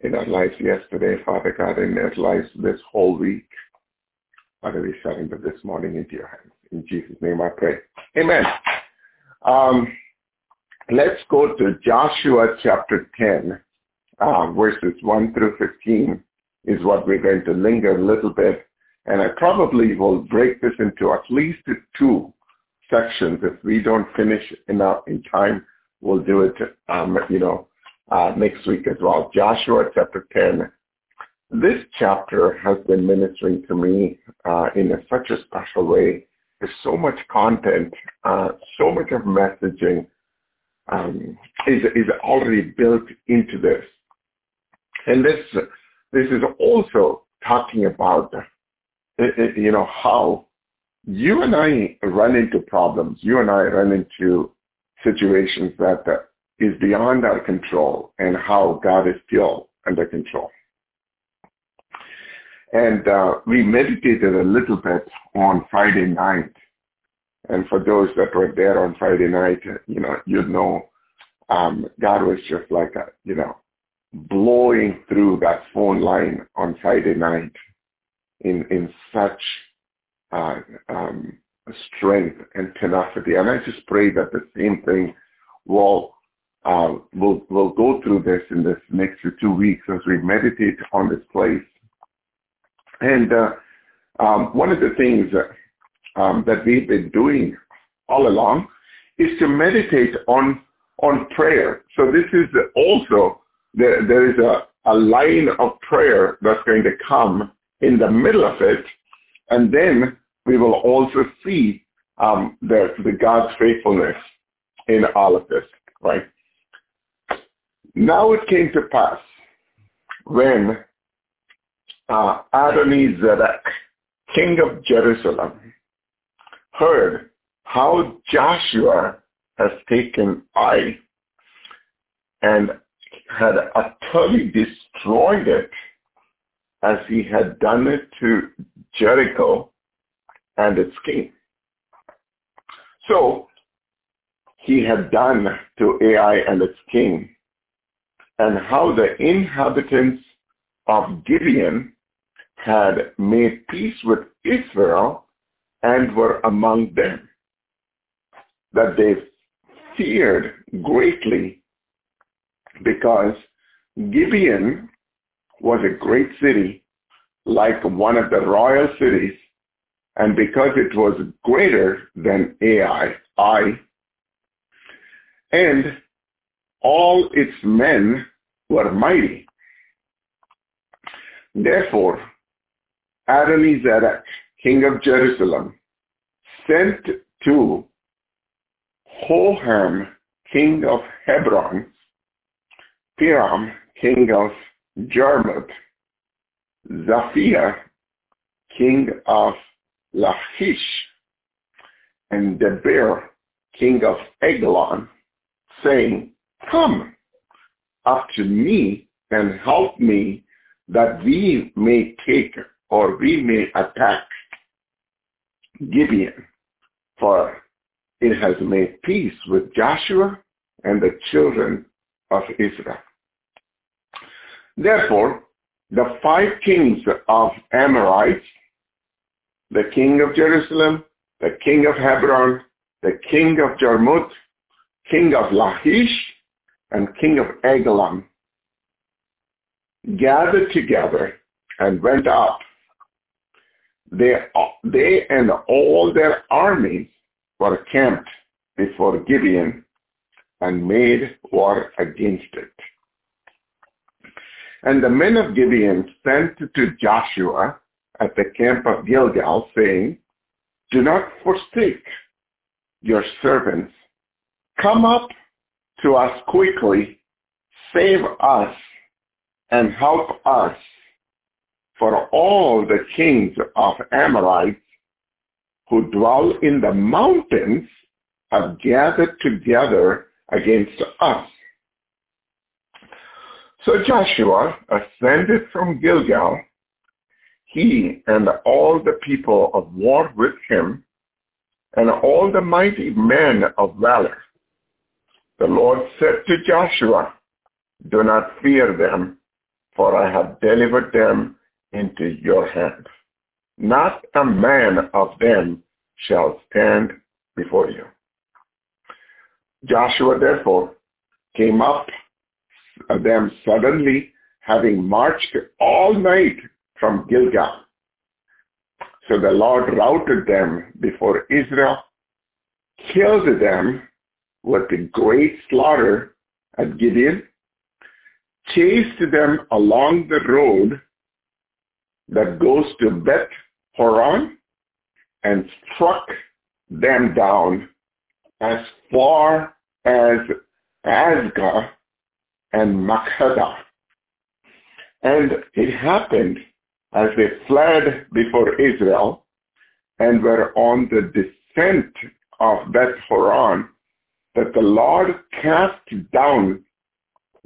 in our lives yesterday, Father God, in our lives this whole week. Father, we surrender this morning into your hands. In Jesus' name I pray. Amen. Um, let's go to Joshua chapter 10, uh, verses 1 through 15 is what we're going to linger a little bit. And I probably will break this into at least two sections. If we don't finish enough in time, we'll do it, um, you know, uh, next week as well. Joshua chapter 10. This chapter has been ministering to me uh, in a, such a special way. There's so much content, uh, so much of messaging um, is, is already built into this. And this, this is also talking about, you know, how you and I run into problems. You and I run into situations that uh, is beyond our control and how God is still under control. And uh, we meditated a little bit on Friday night. And for those that were there on Friday night, you know, you'd know um, God was just like, a, you know, blowing through that phone line on Friday night in, in such uh, um, strength and tenacity. And I just pray that the same thing will uh, we'll, we'll go through this in this next two weeks as we meditate on this place. And uh, um, one of the things that, um, that we've been doing all along is to meditate on on prayer. So this is also there, there is a, a line of prayer that's going to come in the middle of it, and then we will also see um, the, the God's faithfulness in all of this, right? Now it came to pass when uh, Adonizedek, king of Jerusalem, heard how Joshua has taken Ai and had utterly destroyed it as he had done it to Jericho and its king. So he had done to Ai and its king and how the inhabitants of Gibeon had made peace with Israel and were among them, that they feared greatly because Gibeon was a great city, like one of the royal cities, and because it was greater than Ai, I, and all its men were mighty. Therefore, Adonizedek, king of Jerusalem, sent to Hoham, king of Hebron, Piram, king of Jarmuth, Zaphiah, king of Lachish, and Debir, king of Eglon, saying, Come up to me and help me that we may take or we may attack Gibeon, for it has made peace with Joshua and the children of Israel. Therefore, the five kings of Amorites, the king of Jerusalem, the king of Hebron, the king of Jarmuth, king of Lachish, and king of Eglon, gathered together and went up. They, they and all their armies were camped before Gibeon and made war against it. And the men of Gibeon sent to Joshua at the camp of Gilgal, saying, Do not forsake your servants. Come up to us quickly, save us, and help us. For all the kings of Amorites who dwell in the mountains have gathered together against us. So Joshua ascended from Gilgal, he and all the people of war with him, and all the mighty men of valor. The Lord said to Joshua, Do not fear them, for I have delivered them into your hand. Not a man of them shall stand before you. Joshua therefore came up uh, them suddenly, having marched all night from Gilgal. So the Lord routed them before Israel, killed them with the great slaughter at Gibeon, chased them along the road that goes to Beth Horon, and struck them down as far as Azekah and Makkedah. And it happened as they fled before Israel and were on the descent of Beth Horon that the Lord cast down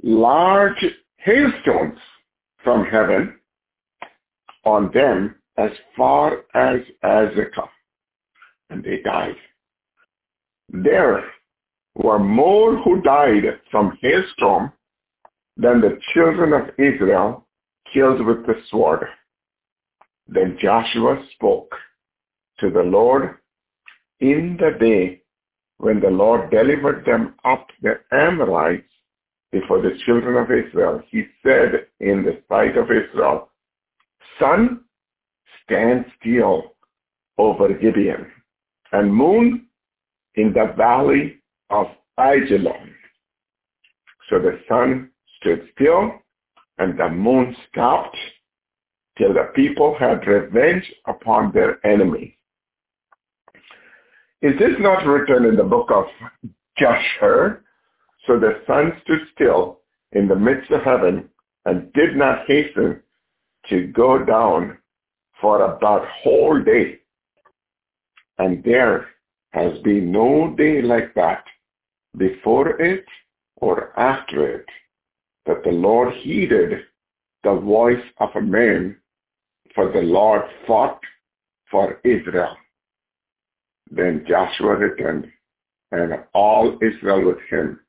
large hailstones from heaven on them as far as Azekah, and they died. There were more who died from hailstorm than the children of Israel killed with the sword. Then Joshua spoke to the Lord in the day when the Lord delivered them up the Amorites before the children of Israel. He said in the sight of Israel, Sun, stand still over Gibeon, and moon in the valley of Ajalon. So the sun stood still, and the moon stopped till the people had revenge upon their enemy. Is this not written in the book of Jasher? So the sun stood still in the midst of heaven and did not hasten to go down for about whole day. And there has been no day like that before it or after it that the Lord heeded the voice of a man, for the Lord fought for Israel. Then Joshua returned, and all Israel with him,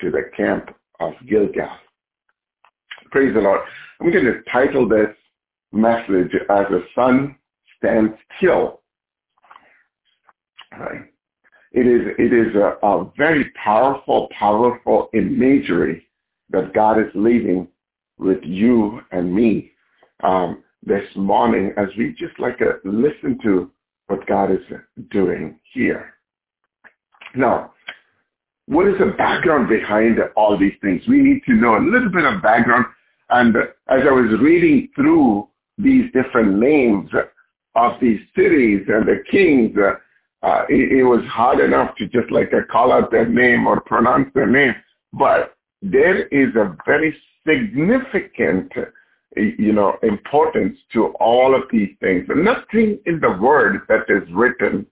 to the camp of Gilgal. Praise the Lord. I'm going to title this message as the sun stands still. It is, it is a, a very powerful, powerful imagery that God is leaving with you and me um, this morning as we just like uh, listen to what God is doing here. Now, what is the background behind all these things? We need to know a little bit of background. And as I was reading through these different names of these cities and the kings, uh, it, it, was hard enough to just like uh, call out their name or pronounce their name. But there is a very significant, you know, importance to all of these things. And nothing in the word that is written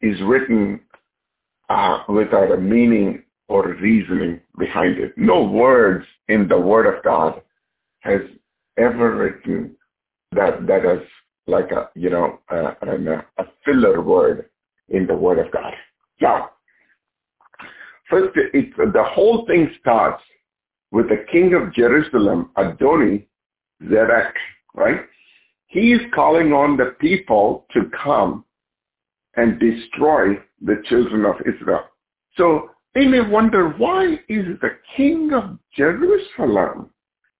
is written uh, without a meaning or reasoning behind it. No words in the word of God has ever written that that is like a you know a, a, a filler word in the word of God. Now, First, it, the whole thing starts with the king of Jerusalem, Adoni Zedek, right? He is calling on the people to come and destroy the children of Israel. So they may wonder why is the king of Jerusalem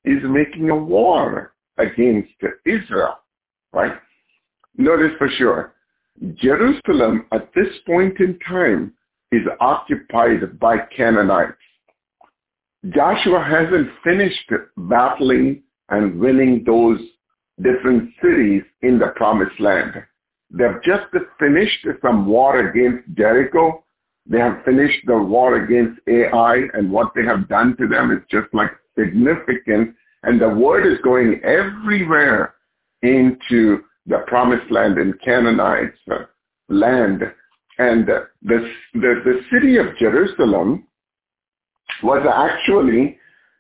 is making a war against Israel, right? Notice for sure, Jerusalem at this point in time is occupied by Canaanites. Joshua hasn't finished battling and winning those different cities in the promised land. They've just finished some war against Jericho. They have finished the war against Ai and what they have done to them is just like significant. And the word is going everywhere into the promised land in Canaanites land and the, the, the city of Jerusalem was actually,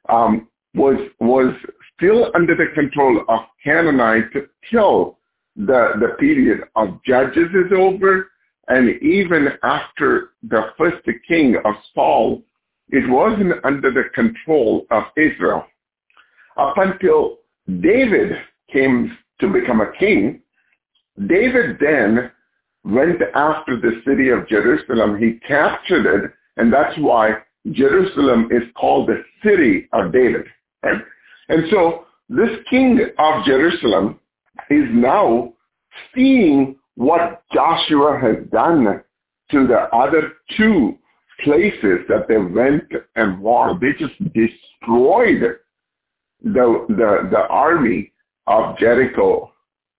um, was, was still under the control of Canaanites till the, the period of Judges is over. And even after the first king of Saul, it wasn't under the control of Israel. up until David came to become a king, David then went after the city of Jerusalem. He captured it, and that's why Jerusalem is called the city of David. Right? And so this king of Jerusalem is now seeing what Joshua has done to the other two places that they went and war. They just destroyed the, the, the army of Jericho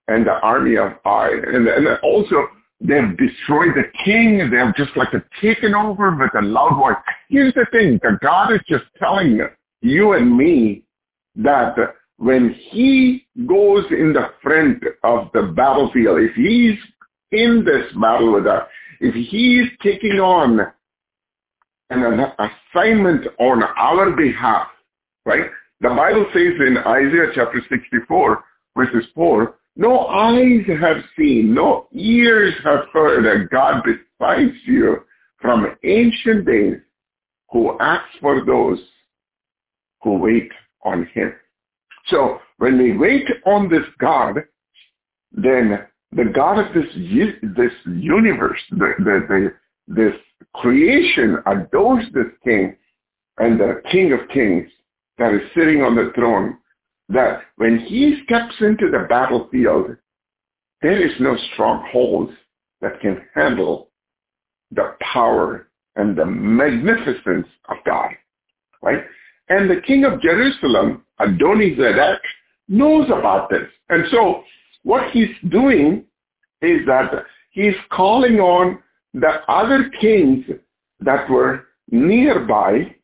and the army of Ai. And, and also they've destroyed the king. They've just like taken over with a loud voice. Here's the thing. God is just telling you and me that when he goes in the front of the battlefield, if he's in this battle with us, if he's taking on an assignment on our behalf, right? The Bible says in Isaiah chapter 64, verses 4, no eyes have seen, no ears have heard a God besides you from ancient days who acts for those who wait on him. So when we wait on this God, then the God of this this universe, the, the, the, this creation adores this King and the King of Kings that is sitting on the throne. That when he steps into the battlefield, there is no strongholds that can handle the power and the magnificence of God, right? And the king of Jerusalem, Adonizedek, knows about this. And so what he's doing is that he's calling on the other kings that were nearby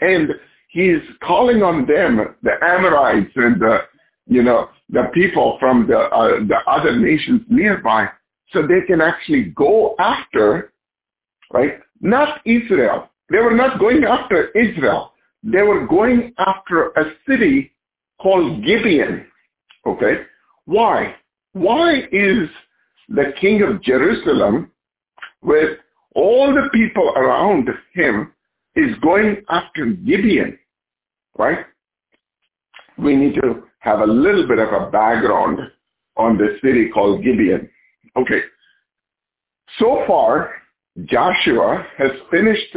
and he's calling on them, the Amorites and the, you know, the people from the, uh, the other nations nearby so they can actually go after, right? Not Israel. They were not going after Israel they were going after a city called Gibeon. Okay? Why? Why is the king of Jerusalem with all the people around him is going after Gibeon? Right? We need to have a little bit of a background on the city called Gibeon. Okay. So far, Joshua has finished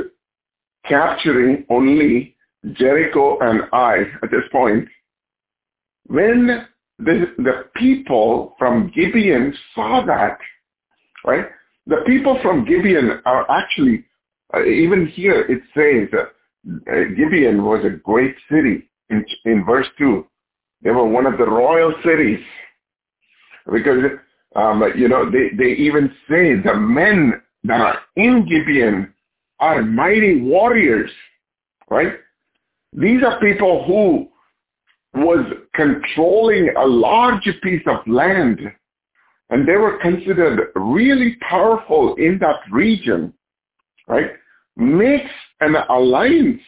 capturing only Jericho and Ai at this point, when the, the people from Gibeon saw that, right? The people from Gibeon are actually, uh, even here it says that uh, Gibeon was a great city in, in verse 2. They were one of the royal cities because, um, you know, they, they even say the men that are in Gibeon are mighty warriors, right? These are people who was controlling a large piece of land and they were considered really powerful in that region, right? Makes an alliance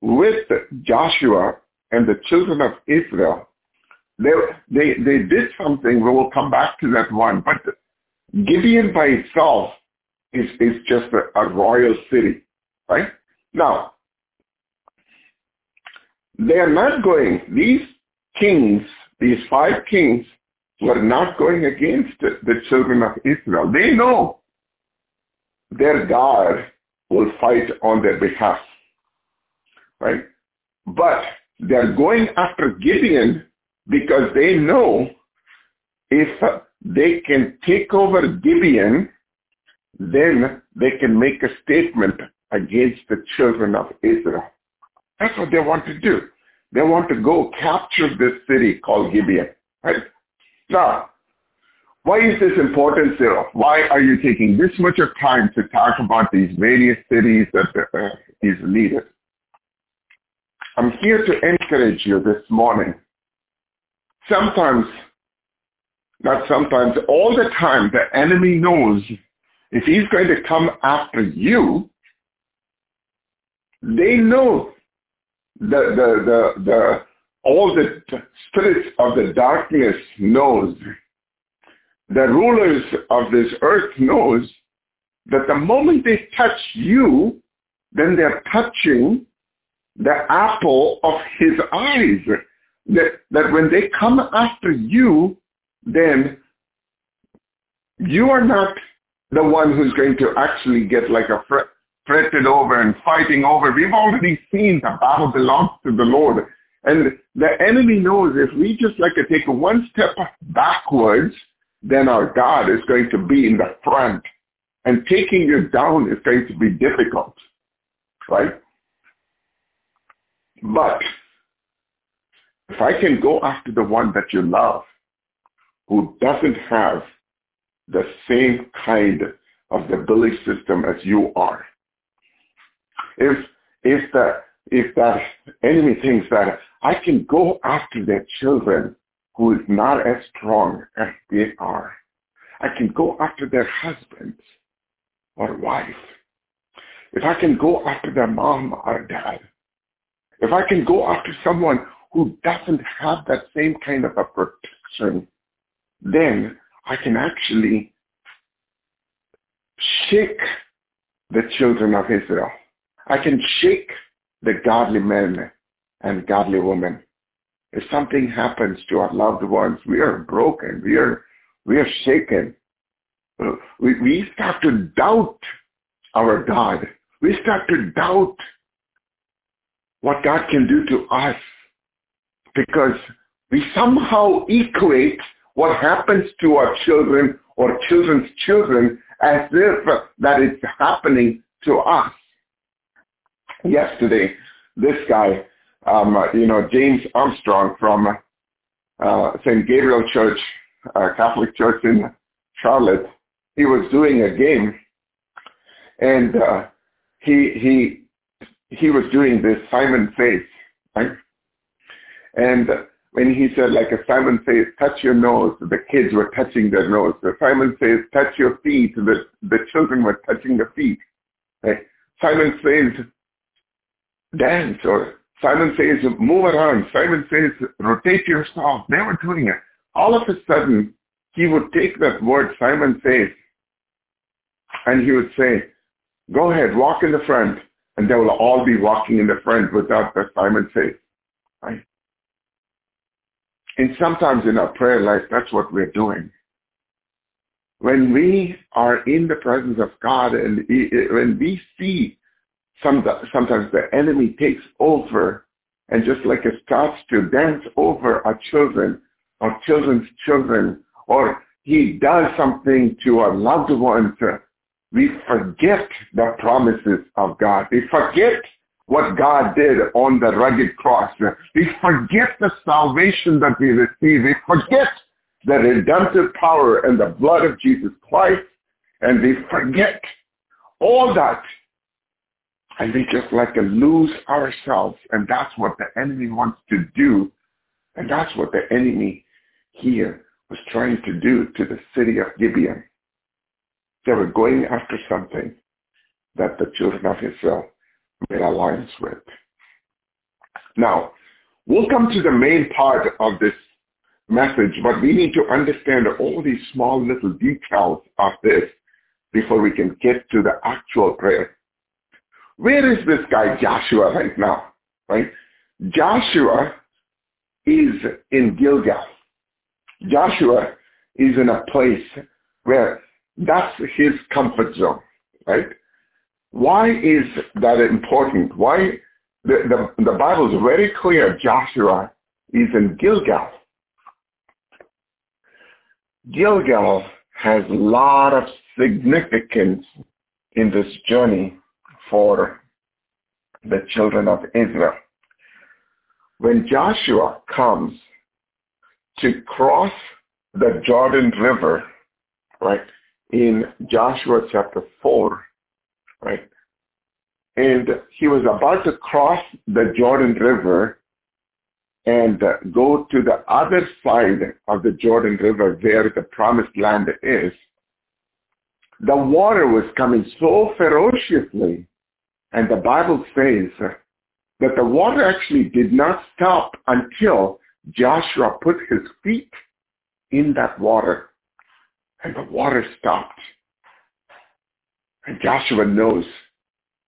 with Joshua and the children of Israel. They, they, they did something, we will come back to that one, but Gibeon by itself is, is just a, a royal city, right? Now, they are not going, these kings, these five kings, were not going against the children of Israel. They know their God will fight on their behalf. Right? But they're going after Gibeon because they know if they can take over Gibeon, then they can make a statement against the children of Israel. That's what they want to do. They want to go capture this city called Gibeon. Right? Now, why is this important, Cyril? Why are you taking this much of time to talk about these various cities that uh, is needed? I'm here to encourage you this morning. Sometimes, not sometimes, all the time, the enemy knows if he's going to come after you, they know the, the, the, the, all the spirits of the darkness knows, the rulers of this earth knows that the moment they touch you, then they're touching the apple of his eyes. That, that when they come after you, then you are not the one who's going to actually get like a fret, fretted over and fighting over. We've already seen the battle belongs to the Lord. And the enemy knows if we just like to take one step backwards, then our God is going to be in the front. And taking you down is going to be difficult. Right? But if I can go after the one that you love, who doesn't have the same kind of the belief system as you are, if if the if that enemy thinks that I can go after their children who is not as strong as they are, I can go after their husbands or wife. If I can go after their mom or dad, if I can go after someone who doesn't have that same kind of a protection, then I can actually shake the children of Israel. I can shake the godly men and godly women. If something happens to our loved ones, we are broken. We are, we are shaken. We, we start to doubt our God. We start to doubt what God can do to us because we somehow equate what happens to our children or children's children as if that is happening to us. Yesterday, this guy, um, you know, James Armstrong from uh, St. Gabriel Church, uh, Catholic Church in Charlotte, he was doing a game, and uh, he he he was doing this Simon Says, right? And when he said, like a Simon says, touch your nose, the kids were touching their nose. The Simon says, touch your feet, the, the children were touching their feet. Right? Simon says, dance, or Simon says, move around. Simon says, rotate yourself. They were doing it. All of a sudden, he would take that word, Simon says, and he would say, go ahead, walk in the front and they will all be walking in the front without the Simon says. Right? And sometimes in our prayer life, that's what we're doing. When we are in the presence of God and when we see some, sometimes the enemy takes over and just like it starts to dance over our children, our children's children, or he does something to our loved ones, uh, we forget the promises of God. We forget what God did on the rugged cross. We forget the salvation that we receive. We forget the redemptive power and the blood of Jesus Christ. And we forget all that. And we just like to lose ourselves. And that's what the enemy wants to do. And that's what the enemy here was trying to do to the city of Gibeon. They were going after something that the children of Israel made alliance with. Now, we'll come to the main part of this message, but we need to understand all these small little details of this before we can get to the actual prayer. Where is this guy Joshua right now? Right? Joshua is in Gilgal. Joshua is in a place where that's his comfort zone, right? Why is that important? Why the, the, the Bible is very clear Joshua is in Gilgal. Gilgal has a lot of significance in this journey for the children of Israel. When Joshua comes to cross the Jordan River, right, in Joshua chapter 4, right? And he was about to cross the Jordan River and go to the other side of the Jordan River where the promised land is. The water was coming so ferociously, and the Bible says that the water actually did not stop until Joshua put his feet in that water and the water stopped. And Joshua knows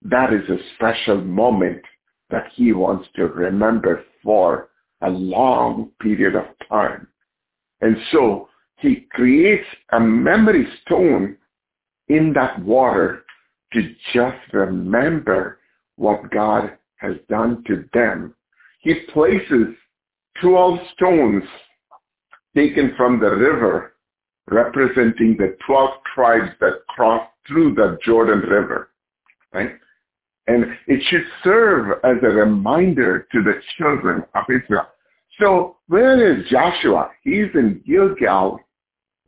that is a special moment that he wants to remember for a long period of time. And so he creates a memory stone in that water to just remember what God has done to them. He places 12 stones taken from the river representing the 12 tribes that crossed through the Jordan River. Right? And it should serve as a reminder to the children of Israel. So where is Joshua? He's in Gilgal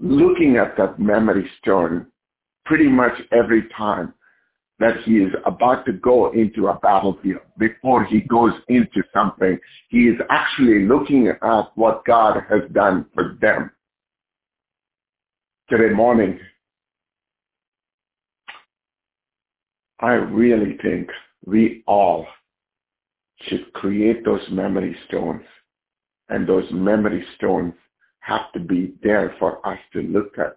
looking at that memory stone pretty much every time that he is about to go into a battlefield. Before he goes into something, he is actually looking at what God has done for them. Today morning, I really think we all should create those memory stones. And those memory stones have to be there for us to look at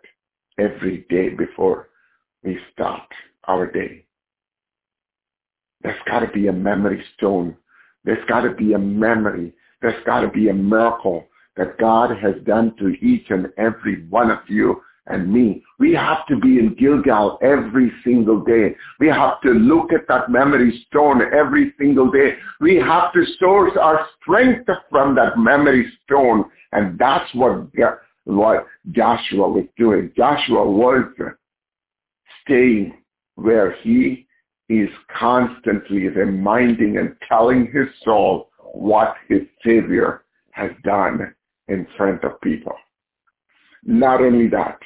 every day before we start our day. There's got to be a memory stone. There's got to be a memory. There's got to be a miracle that God has done to each and every one of you and me. We have to be in Gilgal every single day. We have to look at that memory stone every single day. We have to source our strength from that memory stone. And that's what, what Joshua was doing. Joshua was staying where he is constantly reminding and telling his soul what his Savior has done in front of people. Not only that,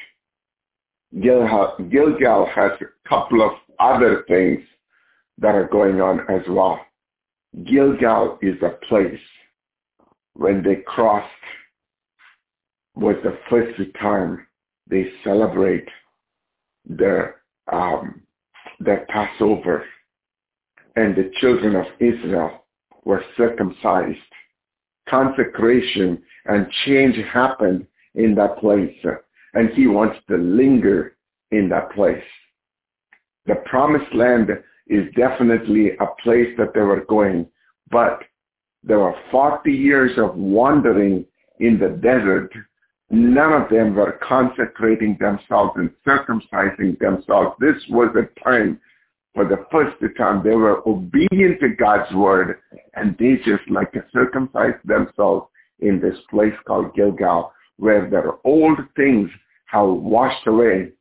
Gilgal, has a couple of other things that are going on as well. Gilgal is a place when they crossed was the first time they celebrate their um, their Passover, and the children of Israel were circumcised. Consecration and change happened in that place and he wants to linger in that place. The promised land is definitely a place that they were going, but there were 40 years of wandering in the desert. None of them were consecrating themselves and circumcising themselves. This was a time for the first time they were obedient to God's word and they just like circumcised themselves in this place called Gilgal where their old things have washed away.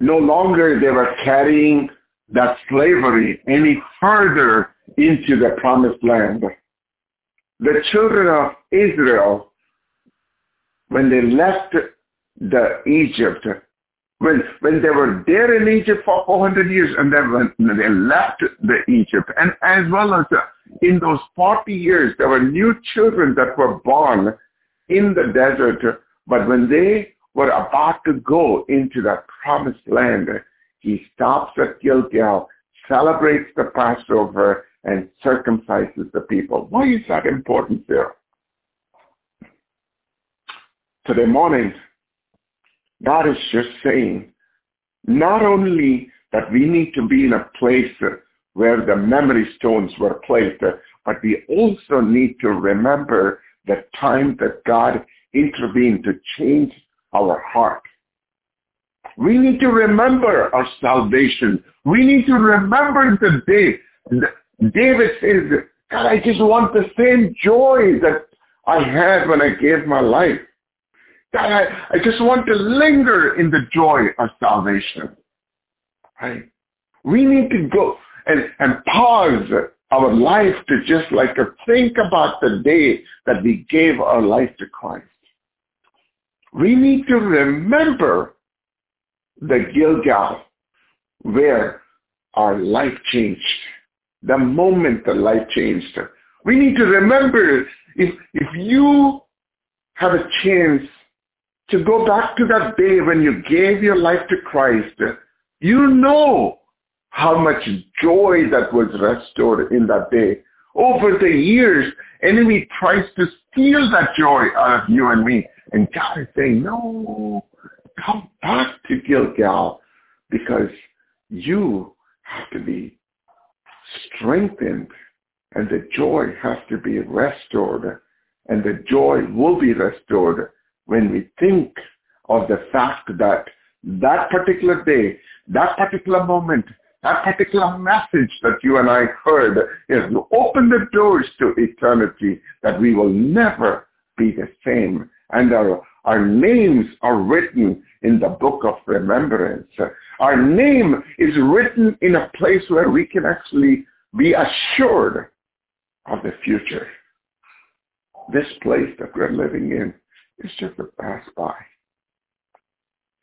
No longer they were carrying that slavery any further into the promised land. The children of Israel, when they left the Egypt, when, when they were there in Egypt for 400 years and then when they left the Egypt, and as well as uh, in those 40 years, there were new children that were born in the desert. But when they were about to go into the promised land, he stops at Gilgal, celebrates the Passover, and circumcises the people. Why is that important there? Today morning, God is just saying, not only that we need to be in a place where the memory stones were placed, but we also need to remember the time that God intervened to change our heart. We need to remember our salvation. We need to remember the day. David says, God, I just want the same joy that I had when I gave my life. God, I, I just want to linger in the joy of salvation. Right? We need to go and, and pause our life to just like to think about the day that we gave our life to Christ. We need to remember the Gilgal where our life changed, the moment the life changed. We need to remember if, if you have a chance to go back to that day when you gave your life to Christ, you know how much joy that was restored in that day. Over the years, enemy tries to steal that joy out of you and me. And God is saying, no, come back to Gilgal because you have to be strengthened and the joy has to be restored and the joy will be restored when we think of the fact that that particular day, that particular moment, that particular message that you and I heard is to open the doors to eternity that we will never be the same. And our, our names are written in the book of remembrance. Our name is written in a place where we can actually be assured of the future. This place that we're living in is just a pass by.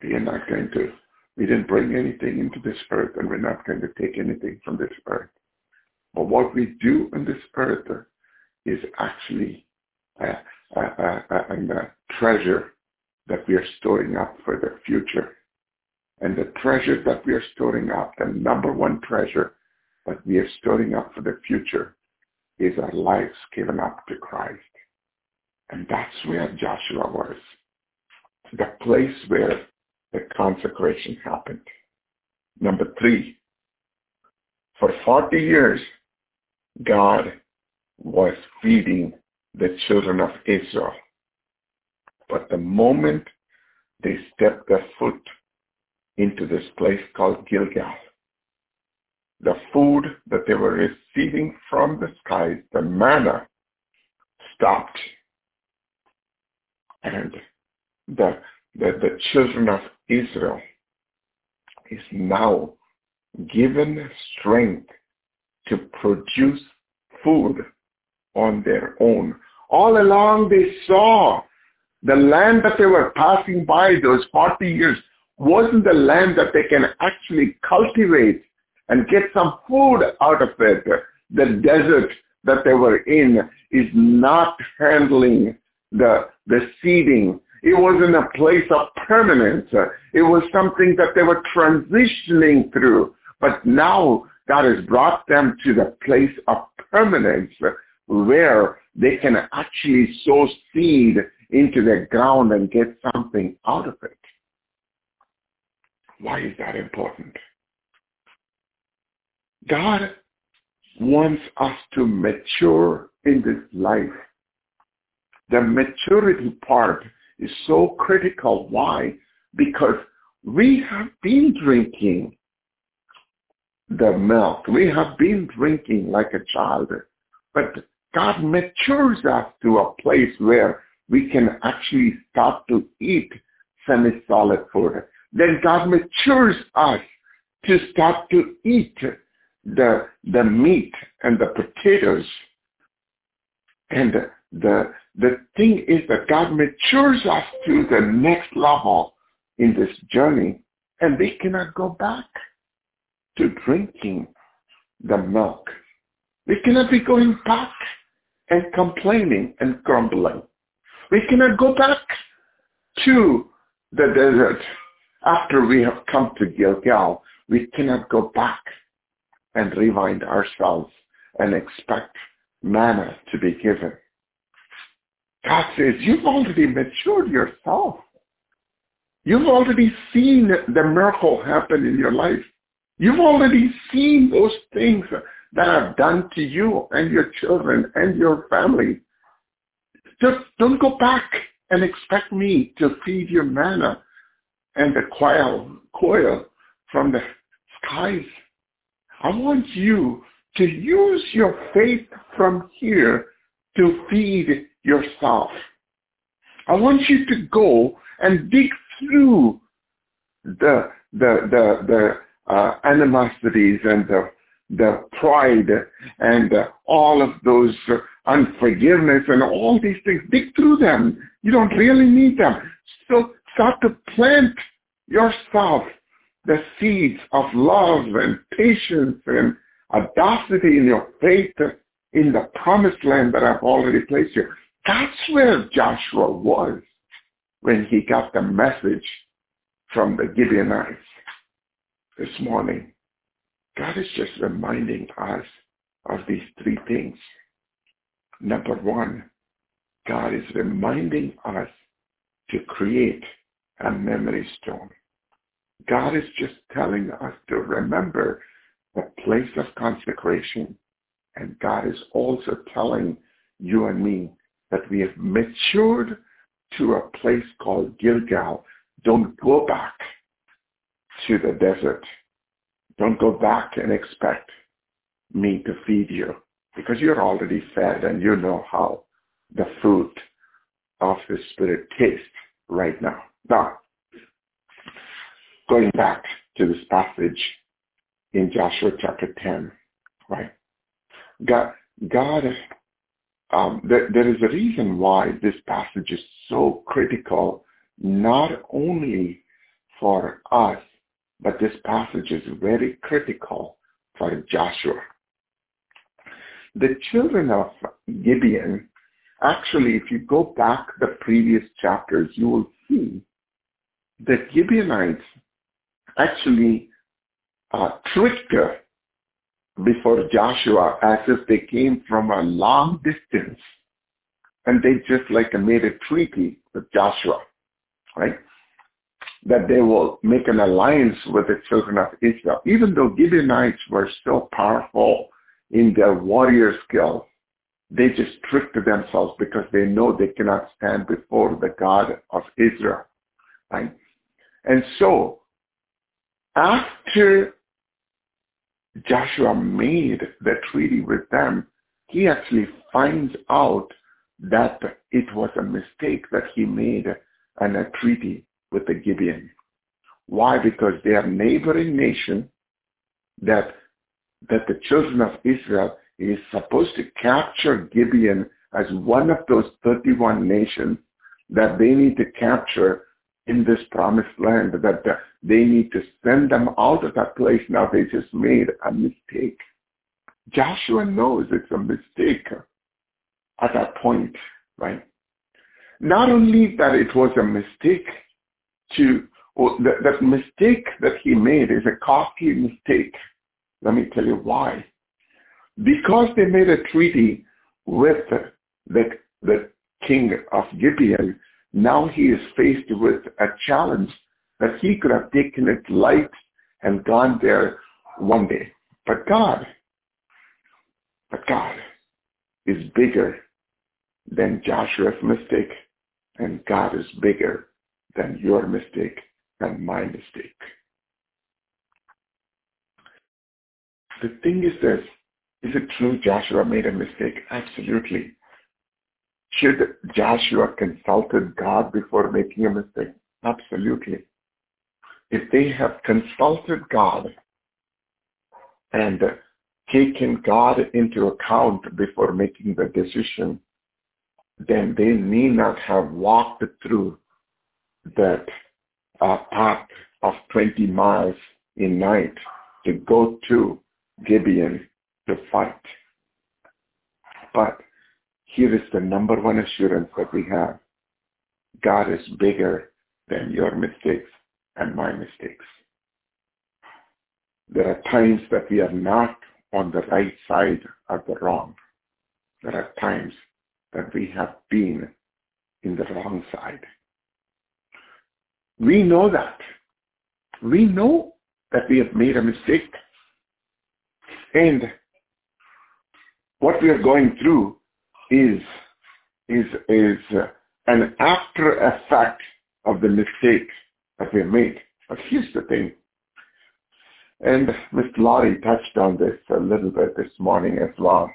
We are not going to, we didn't bring anything into this earth and we're not going to take anything from this earth. But what we do on this earth is actually a, a, a, a, treasure that we are storing up for the future. And the treasure that we are storing up, the number one treasure that we are storing up for the future is our lives given up to Christ. And that's where Joshua was. The place where the consecration happened. Number three, for 40 years, God was feeding the children of Israel. But the moment they stepped their foot into this place called Gilgal, the food that they were receiving from the skies, the manna, stopped and the, the, the children of Israel is now given strength to produce food on their own. All along they saw the land that they were passing by those 40 years wasn't the land that they can actually cultivate and get some food out of it. The desert that they were in is not handling the, the seeding. It wasn't a place of permanence. It was something that they were transitioning through. But now God has brought them to the place of permanence where they can actually sow seed into the ground and get something out of it. Why is that important? God wants us to mature in this life the maturity part is so critical. Why? Because we have been drinking the milk. We have been drinking like a child. But God matures us to a place where we can actually start to eat semi-solid food. Then God matures us to start to eat the, the meat and the potatoes and the, the thing is that God matures us to the next level in this journey and we cannot go back to drinking the milk. We cannot be going back and complaining and grumbling. We cannot go back to the desert after we have come to Gilgal. We cannot go back and rewind ourselves and expect manna to be given. God says, you've already matured yourself. You've already seen the miracle happen in your life. You've already seen those things that I've done to you and your children and your family. Just don't go back and expect me to feed your manna and the quail, quail from the skies. I want you to use your faith from here to feed yourself. I want you to go and dig through the the the the uh, animosities and the the pride and uh, all of those uh, unforgiveness and all these things. Dig through them. You don't really need them. So start to plant yourself the seeds of love and patience and audacity in your faith in the promised land that I've already placed you. That's where Joshua was when he got the message from the Gibeonites this morning. God is just reminding us of these three things. Number one, God is reminding us to create a memory stone. God is just telling us to remember the place of consecration. And God is also telling you and me that we have matured to a place called Gilgal. Don't go back to the desert. Don't go back and expect me to feed you because you're already fed and you know how the fruit of the Spirit tastes right now. Now, going back to this passage in Joshua chapter 10, right? God, God um, there, there is a reason why this passage is so critical, not only for us, but this passage is very critical for Joshua. The children of Gibeon, actually, if you go back the previous chapters, you will see that Gibeonites actually uh, tricked before Joshua as if they came from a long distance and they just like made a treaty with Joshua, right? That they will make an alliance with the children of Israel. Even though Gibeonites were so powerful in their warrior skill, they just tricked themselves because they know they cannot stand before the God of Israel, right? And so, after Joshua made the treaty with them, he actually finds out that it was a mistake that he made an, a treaty with the Gibeon. Why? Because they are neighboring nation that that the children of Israel is supposed to capture Gibeon as one of those 31 nations that they need to capture in this promised land that they need to send them out of that place. Now they just made a mistake. Joshua knows it's a mistake at that point, right? Not only that it was a mistake to, well, that, that mistake that he made is a costly mistake. Let me tell you why. Because they made a treaty with the, the king of Gibeon, now he is faced with a challenge that he could have taken it light and gone there one day. But God, but God is bigger than Joshua's mistake, and God is bigger than your mistake and my mistake. The thing is this, is it true Joshua made a mistake? Absolutely. Should Joshua consulted God before making a mistake? Absolutely. If they have consulted God and taken God into account before making the decision, then they need not have walked through that uh, path of 20 miles in night to go to Gibeon to fight. But here is the number one assurance that we have. God is bigger than your mistakes and my mistakes. There are times that we are not on the right side of the wrong. There are times that we have been in the wrong side. We know that. We know that we have made a mistake. And what we are going through is is is an after effect of the mistake that we made. But here's the thing, and Mr. Laurie touched on this a little bit this morning as well.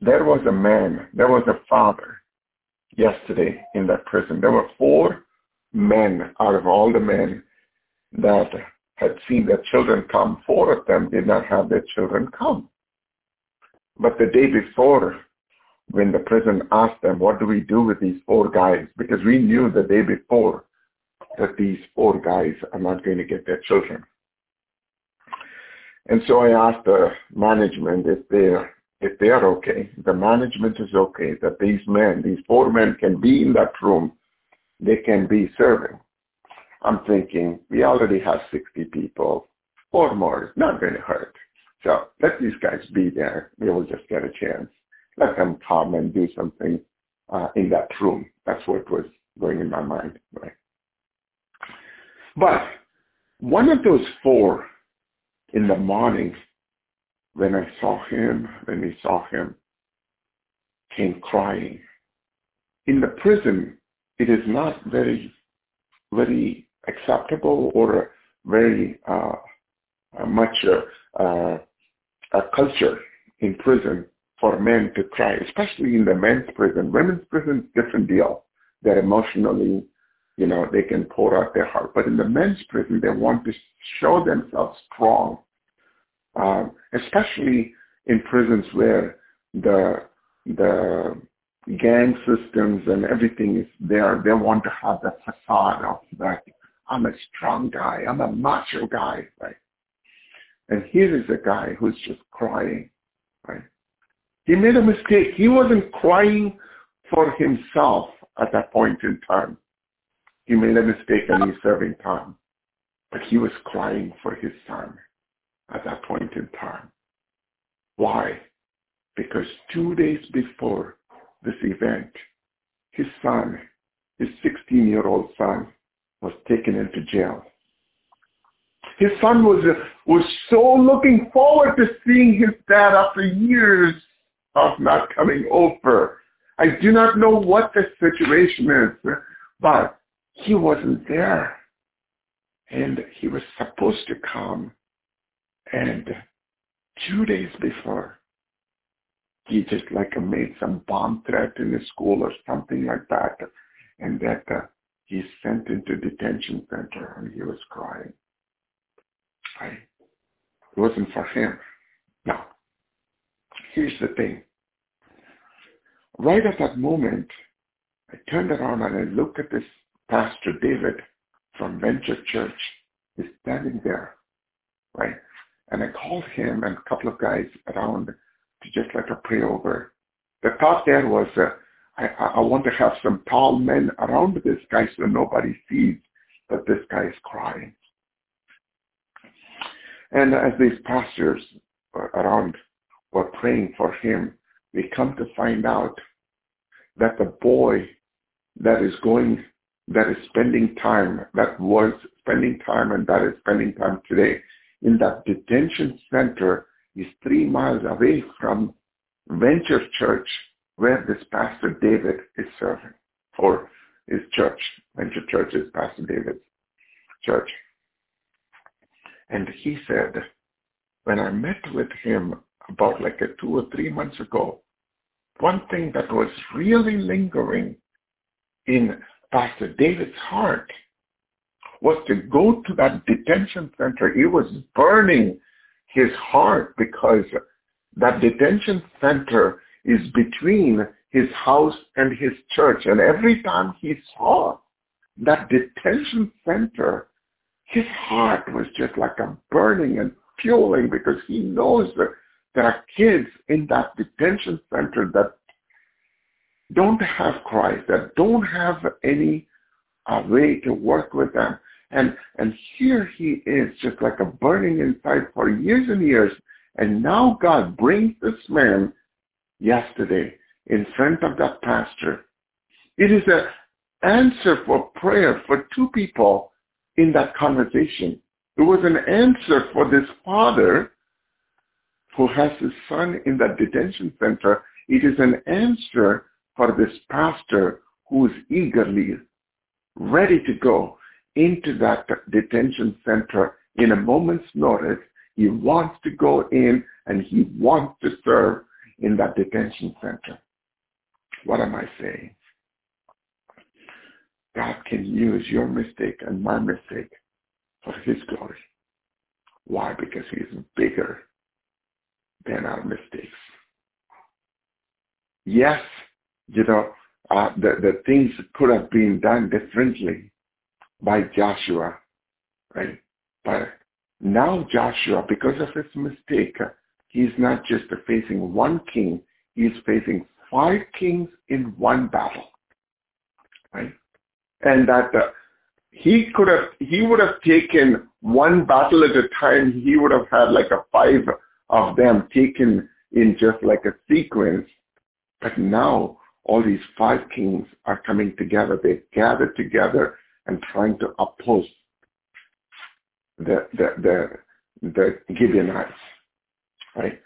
There was a man, there was a father yesterday in that prison. There were four men out of all the men that had seen their children come. Four of them did not have their children come. But the day before, when the prison asked them, what do we do with these four guys? Because we knew the day before that these four guys are not going to get their children. And so I asked the management if they're if they are okay, the management is okay that these men, these four men can be in that room, they can be serving. I'm thinking we already have 60 people, four more is not going to hurt. So let these guys be there. They will just get a chance. Let them come and do something uh, in that room. That's what was going in my mind. Right? But one of those four in the morning, when I saw him, when we saw him, came crying. In the prison, it is not very, very acceptable or very uh, uh, much uh, uh, a culture in prison for men to cry, especially in the men's prison. Women's prison, different deal. They're emotionally, you know, they can pour out their heart. But in the men's prison, they want to show themselves strong, um, especially in prisons where the the gang systems and everything is there. They want to have that facade of that I'm a strong guy, I'm a macho guy, right? And here is a guy who's just crying, right? He made a mistake. He wasn't crying for himself at that point in time. He made a mistake and he's serving time. But he was crying for his son at that point in time. Why? Because two days before this event, his son, his 16-year-old son, was taken into jail. His son was, was so looking forward to seeing his dad after years of not coming over. I do not know what the situation is, but he wasn't there. And he was supposed to come. And two days before, he just like made some bomb threat in his school or something like that. And that uh, he's sent into detention center and he was crying. It wasn't for him. Now, here's the thing. Right at that moment, I turned around and I looked at this Pastor David from Venture Church. He's standing there, right? And I called him and a couple of guys around to just let her pray over. The thought there was, uh, I, I want to have some tall men around this guy so nobody sees that this guy is crying. And as these pastors around were praying for him, we come to find out that the boy that is going, that is spending time, that was spending time and that is spending time today in that detention center is three miles away from Venture Church where this Pastor David is serving, for his church. Venture Church is Pastor David's church. And he said, when I met with him about like a two or three months ago, one thing that was really lingering in Pastor David's heart was to go to that detention center. It was burning his heart because that detention center is between his house and his church. And every time he saw that detention center, his heart was just like a burning and fueling because he knows that there are kids in that detention center that don't have Christ, that don't have any uh, way to work with them. And, and here he is just like a burning inside for years and years. And now God brings this man yesterday in front of that pastor. It is an answer for prayer for two people in that conversation. It was an answer for this father who has his son in that detention center. It is an answer for this pastor who is eagerly ready to go into that detention center in a moment's notice. He wants to go in and he wants to serve in that detention center. What am I saying? God can use your mistake and my mistake for his glory. Why? Because he's bigger than our mistakes. Yes, you know, uh, the, the things could have been done differently by Joshua, right? But now Joshua, because of his mistake, he's not just facing one king, he's facing five kings in one battle. Right? And that uh, he could have, he would have taken one battle at a time, he would have had like a five of them taken in just like a sequence. But now all these five kings are coming together. They gathered together and trying to oppose the, the, the, the Gibeonites, right?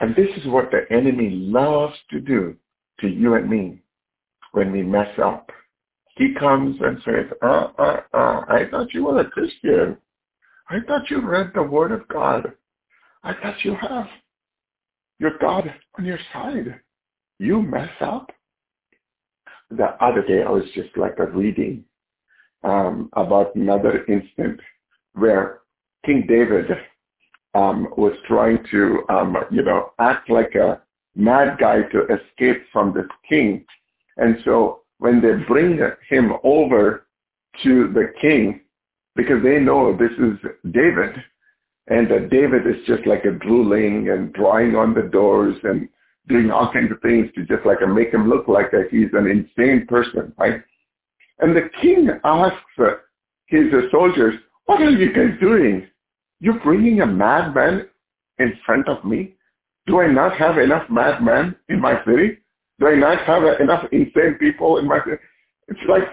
And this is what the enemy loves to do to you and me when we mess up. He comes and says, uh, uh, uh, I thought you were a Christian. I thought you read the Word of God. I thought you have your God on your side. You mess up. The other day I was just like a reading um, about another instance where King David um, was trying to, um, you know, act like a mad guy to escape from this king. And so when they bring him over to the king, because they know this is David, and that David is just like a drooling and drawing on the doors and doing all kinds of things to just like make him look like a, he's an insane person, right? And the king asks his soldiers, what are you guys doing? You're bringing a madman in front of me? Do I not have enough madmen in my city? Do I not have enough insane people in my? It's like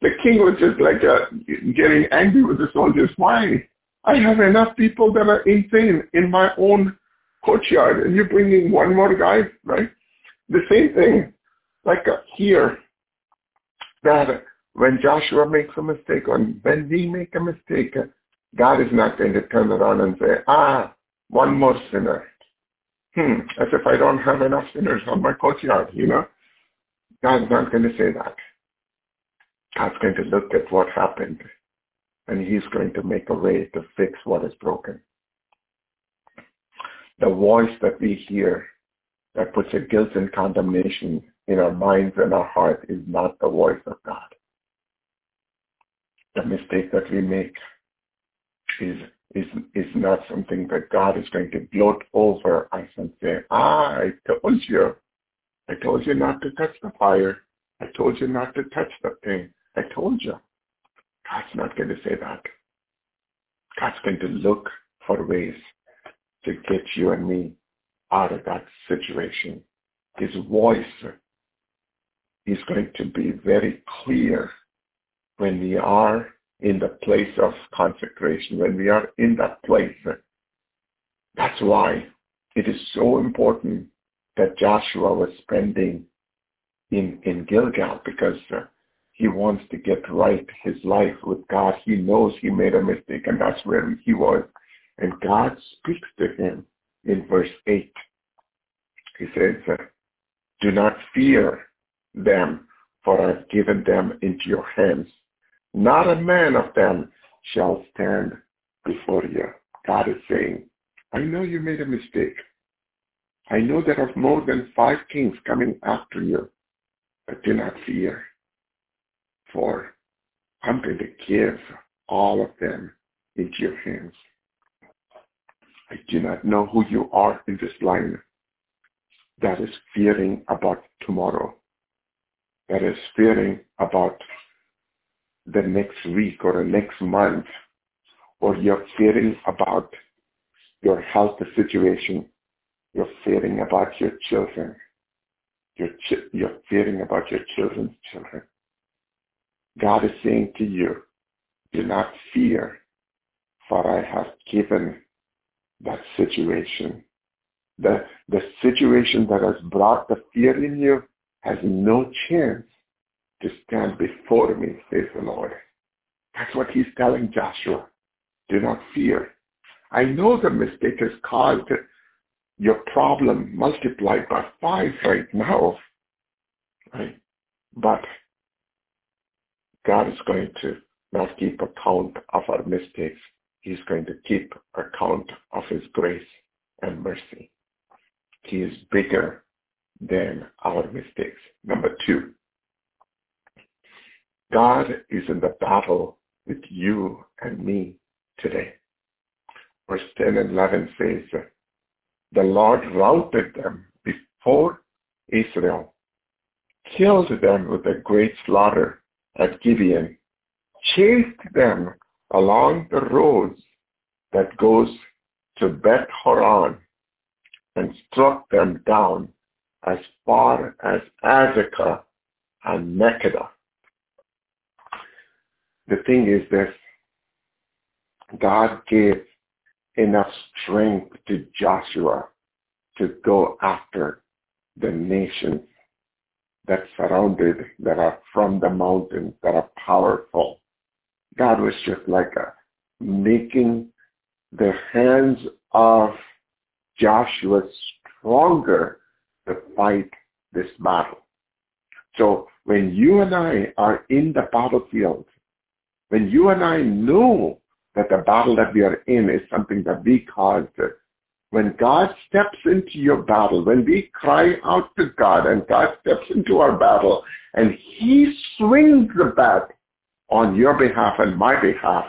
the king was just like uh, getting angry with the soldiers. Why? I have enough people that are insane in my own courtyard, and you're bringing one more guy, right? The same thing, like uh, here, that when Joshua makes a mistake, or when we make a mistake, God is not going to turn around and say, ah, one more sinner. Hmm, as if I don't have enough sinners on my courtyard, you know? God's not going to say that. God's going to look at what happened and he's going to make a way to fix what is broken. The voice that we hear that puts a guilt and condemnation in our minds and our heart is not the voice of God. The mistake that we make is is is not something that God is going to gloat over us and say, ah, I told you. I told you not to touch the fire. I told you not to touch the thing. I told you. God's not going to say that. God's going to look for ways to get you and me out of that situation. His voice is going to be very clear when we are in the place of consecration, when we are in that place. That's why it is so important that Joshua was spending in, in Gilgal because uh, he wants to get right his life with God. He knows he made a mistake and that's where he was. And God speaks to him in verse 8. He says, do not fear them, for I've given them into your hands. Not a man of them shall stand before you. God is saying, I know you made a mistake. I know there are more than five kings coming after you, but do not fear for I'm going to give all of them into your hands. I do not know who you are in this line that is fearing about tomorrow, that is fearing about the next week or the next month, or you're fearing about your health situation, you're fearing about your children, you're, you're fearing about your children's children. God is saying to you, do not fear, for I have given that situation. The, the situation that has brought the fear in you has no chance to stand before me, says the Lord. That's what he's telling Joshua. Do not fear. I know the mistake has caused your problem multiplied by five right now. Right? But God is going to not keep account of our mistakes. He's going to keep account of his grace and mercy. He is bigger than our mistakes. Number two, God is in the battle with you and me today. Verse 10 and 11 says, the Lord routed them before Israel, killed them with a great slaughter at Gibeon, chased them along the roads that goes to Beth Horon and struck them down as far as Azekah and Makkedah. The thing is that God gave enough strength to Joshua to go after the nations that surrounded, that are from the mountains, that are powerful. God was just like a, making the hands of Joshua stronger to fight this battle. So when you and I are in the battlefield, when you and I know that the battle that we are in is something that we caused, when God steps into your battle, when we cry out to God and God steps into our battle and he swings the bat on your behalf and my behalf,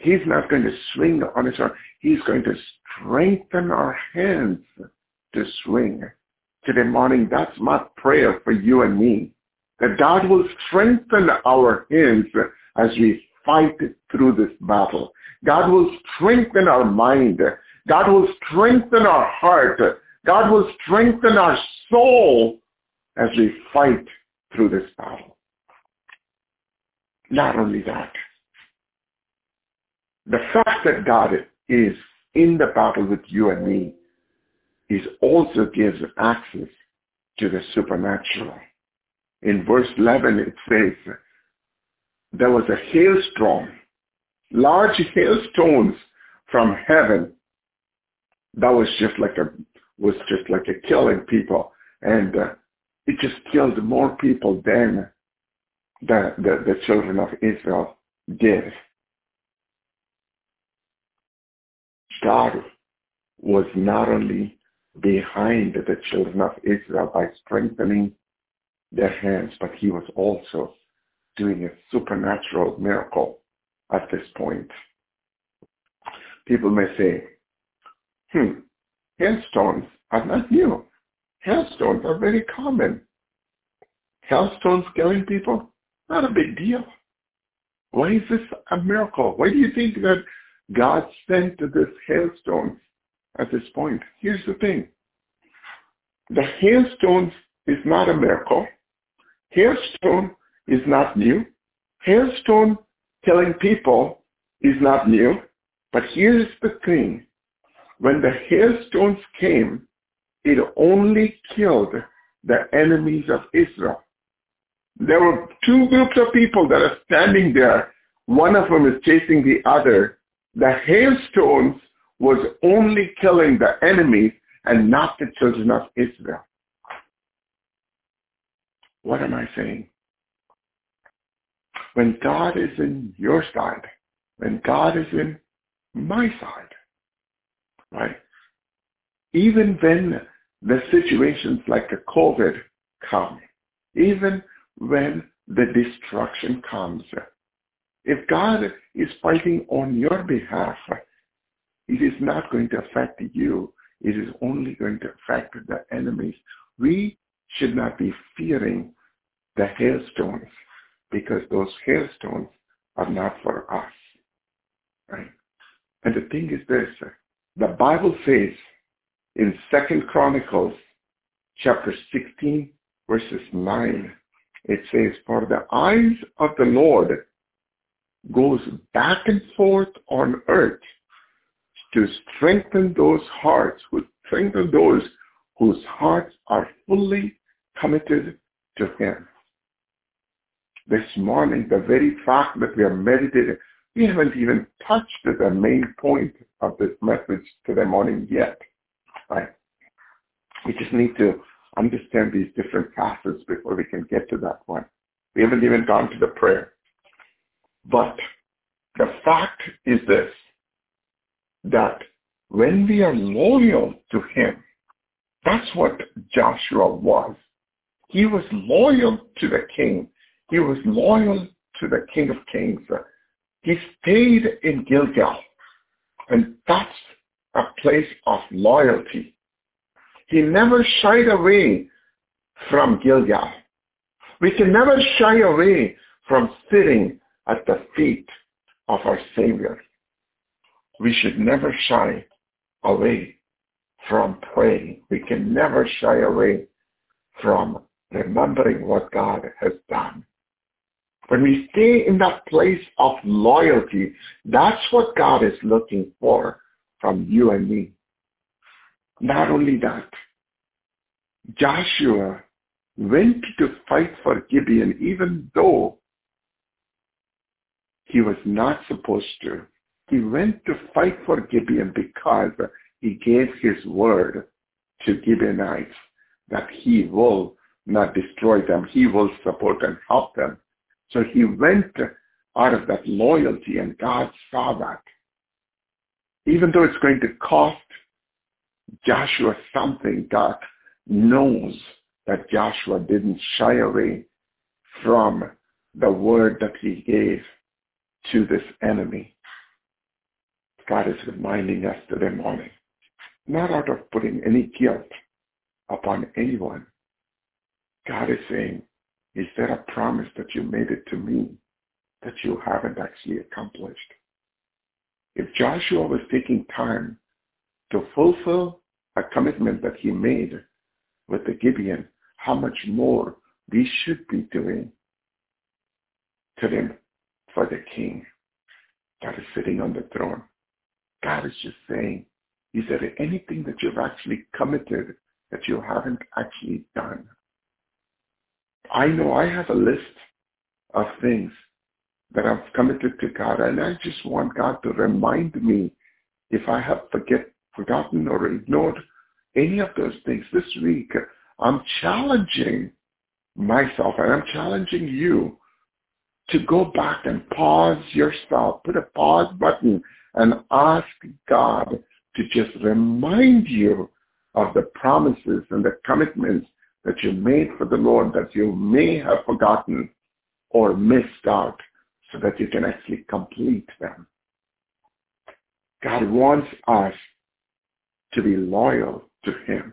he's not going to swing on his own. He's going to strengthen our hands to swing. Today morning, that's my prayer for you and me. That God will strengthen our hands as we fight through this battle. God will strengthen our mind. God will strengthen our heart. God will strengthen our soul as we fight through this battle. Not only that, the fact that God is in the battle with you and me is also gives access to the supernatural. In verse 11 it says, there was a hailstorm, large hailstones from heaven that was just like a was just like a killing people, and uh, it just killed more people than the, the the children of Israel did. God was not only behind the children of Israel by strengthening their hands, but he was also doing a supernatural miracle at this point. People may say, hmm, hailstones are not new. Hailstones are very common. Hailstones killing people? Not a big deal. Why is this a miracle? Why do you think that God sent this hailstone at this point? Here's the thing. The hailstones is not a miracle. Hailstone is not new. Hailstone killing people is not new. But here's the thing. When the hailstones came, it only killed the enemies of Israel. There were two groups of people that are standing there. One of them is chasing the other. The hailstones was only killing the enemies and not the children of Israel. What am I saying? When God is in your side, when God is in my side, right? Even when the situations like a COVID come, even when the destruction comes, if God is fighting on your behalf, it is not going to affect you. It is only going to affect the enemies. We should not be fearing the hailstones because those hailstones are not for us. Right? And the thing is this, the Bible says in Second Chronicles chapter 16 verses 9, it says, For the eyes of the Lord goes back and forth on earth to strengthen those hearts, to strengthen those whose hearts are fully committed to him this morning, the very fact that we are meditating, we haven't even touched the main point of this message today morning yet. Right? We just need to understand these different facets before we can get to that one. We haven't even gone to the prayer. But the fact is this, that when we are loyal to him, that's what Joshua was. He was loyal to the king. He was loyal to the King of Kings. He stayed in Gilgal. And that's a place of loyalty. He never shied away from Gilgal. We can never shy away from sitting at the feet of our Savior. We should never shy away from praying. We can never shy away from remembering what God has done. When we stay in that place of loyalty, that's what God is looking for from you and me. Not only that, Joshua went to fight for Gibeon even though he was not supposed to. He went to fight for Gibeon because he gave his word to Gibeonites that he will not destroy them. He will support and help them. So he went out of that loyalty and God saw that. Even though it's going to cost Joshua something, God knows that Joshua didn't shy away from the word that he gave to this enemy. God is reminding us today morning, not out of putting any guilt upon anyone. God is saying, is there a promise that you made it to me that you haven't actually accomplished? If Joshua was taking time to fulfill a commitment that he made with the Gibeon, how much more we should be doing to them for the king that is sitting on the throne. God is just saying, is there anything that you've actually committed that you haven't actually done? I know I have a list of things that I've committed to God, and I just want God to remind me if I have forget, forgotten or ignored any of those things this week. I'm challenging myself and I'm challenging you to go back and pause yourself, put a pause button and ask God to just remind you of the promises and the commitments that you made for the Lord that you may have forgotten or missed out so that you can actually complete them. God wants us to be loyal to him.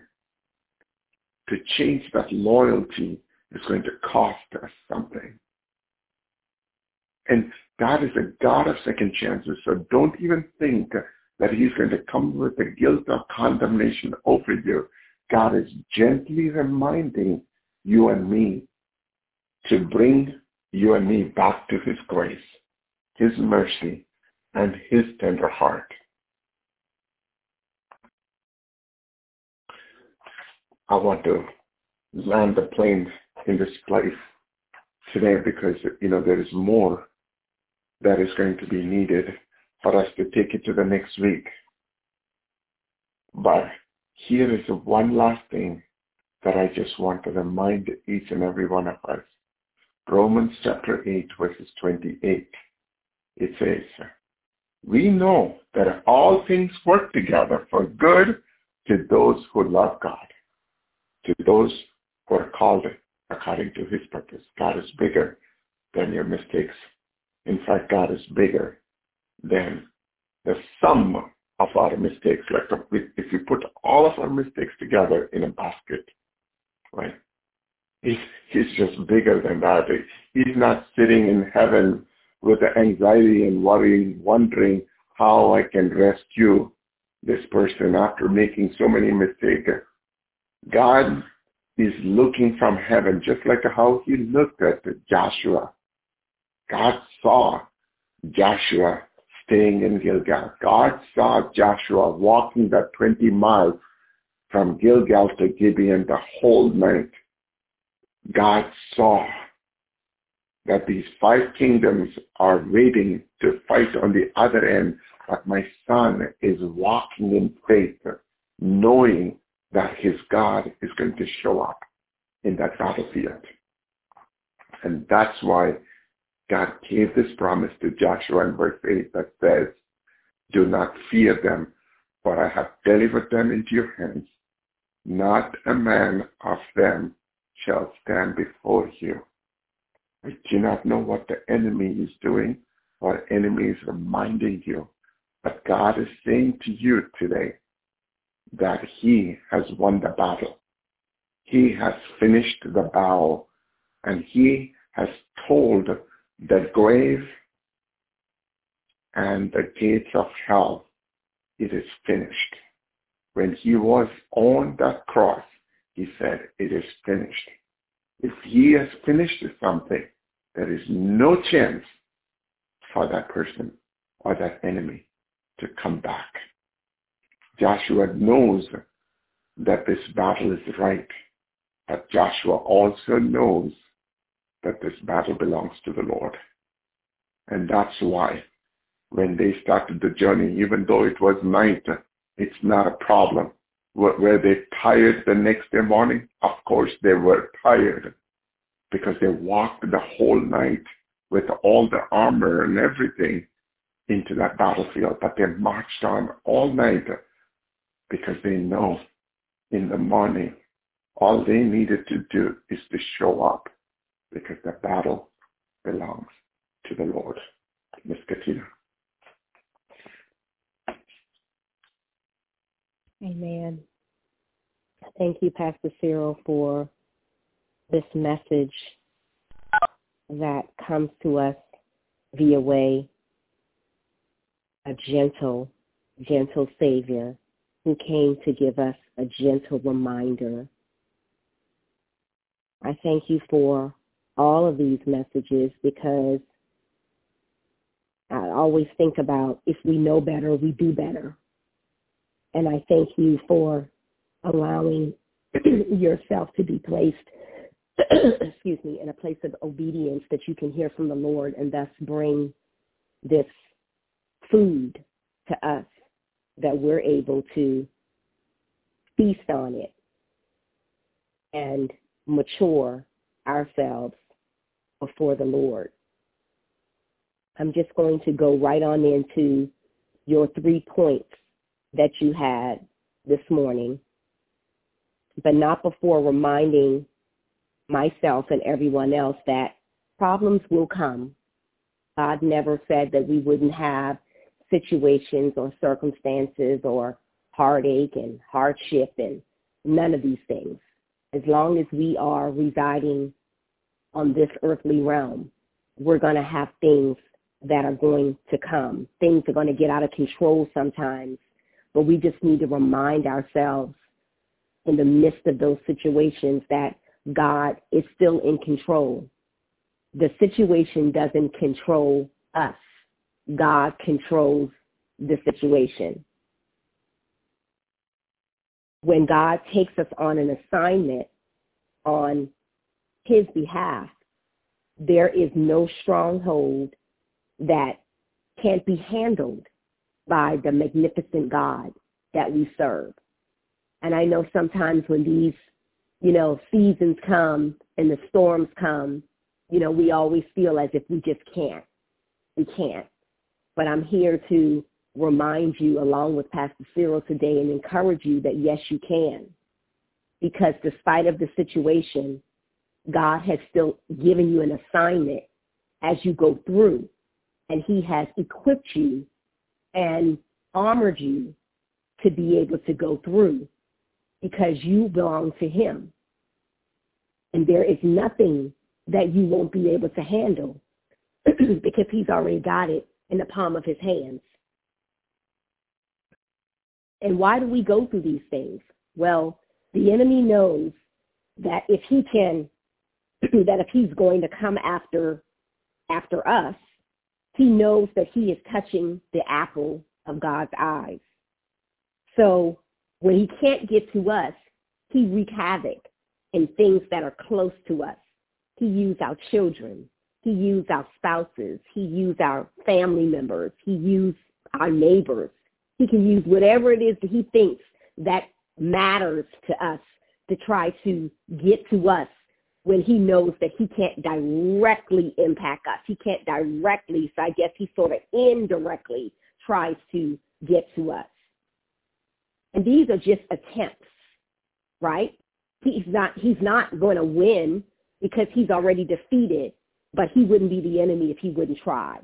To change that loyalty is going to cost us something. And God is a God of second chances, so don't even think that he's going to come with the guilt of condemnation over you. God is gently reminding you and me to bring you and me back to his grace, his mercy, and his tender heart. I want to land the plane in this place today because, you know, there is more that is going to be needed for us to take it to the next week. But here is one last thing that I just want to remind each and every one of us. Romans chapter 8 verses 28. It says, we know that all things work together for good to those who love God, to those who are called according to his purpose. God is bigger than your mistakes. In fact, God is bigger than the sum of our mistakes. Like if you put all of our mistakes together in a basket, right? He's, he's just bigger than that. He's not sitting in heaven with the anxiety and worrying, wondering how I can rescue this person after making so many mistakes. God is looking from heaven, just like how he looked at Joshua. God saw Joshua staying in Gilgal. God saw Joshua walking that 20 miles from Gilgal to Gibeon the whole night. God saw that these five kingdoms are waiting to fight on the other end, but my son is walking in faith, knowing that his God is going to show up in that battlefield. And that's why God gave this promise to Joshua in verse 8 that says, do not fear them, for I have delivered them into your hands. Not a man of them shall stand before you. I do not know what the enemy is doing or enemy is reminding you, but God is saying to you today that he has won the battle. He has finished the battle and he has told the grave and the gates of hell, it is finished. When he was on that cross, he said, it is finished. If he has finished something, there is no chance for that person or that enemy to come back. Joshua knows that this battle is right, but Joshua also knows that this battle belongs to the Lord. And that's why when they started the journey, even though it was night, it's not a problem. Were they tired the next day morning? Of course they were tired because they walked the whole night with all the armor and everything into that battlefield. But they marched on all night because they know in the morning all they needed to do is to show up because the battle belongs to the Lord. Miss Katina. Amen. Thank you, Pastor Cyril, for this message that comes to us via way a gentle, gentle Savior who came to give us a gentle reminder. I thank you for all of these messages because I always think about if we know better, we do better. And I thank you for allowing yourself to be placed, excuse me, in a place of obedience that you can hear from the Lord and thus bring this food to us that we're able to feast on it and mature ourselves before the Lord. I'm just going to go right on into your three points that you had this morning, but not before reminding myself and everyone else that problems will come. God never said that we wouldn't have situations or circumstances or heartache and hardship and none of these things. As long as we are residing on this earthly realm, we're going to have things that are going to come. Things are going to get out of control sometimes, but we just need to remind ourselves in the midst of those situations that God is still in control. The situation doesn't control us. God controls the situation. When God takes us on an assignment on his behalf, there is no stronghold that can't be handled by the magnificent God that we serve. And I know sometimes when these, you know, seasons come and the storms come, you know, we always feel as if we just can't. We can't. But I'm here to remind you along with Pastor Cyril today and encourage you that yes, you can. Because despite of the situation, God has still given you an assignment as you go through and he has equipped you and armored you to be able to go through because you belong to him. And there is nothing that you won't be able to handle because he's already got it in the palm of his hands. And why do we go through these things? Well, the enemy knows that if he can, that if he's going to come after after us, he knows that he is touching the apple of God's eyes. So when he can't get to us, he wreak havoc in things that are close to us. He used our children. He used our spouses. He used our family members. He used our neighbors. He can use whatever it is that he thinks that matters to us to try to get to us when he knows that he can't directly impact us. He can't directly, so I guess he sort of indirectly tries to get to us. And these are just attempts, right? He's not he's not going to win because he's already defeated, but he wouldn't be the enemy if he wouldn't try.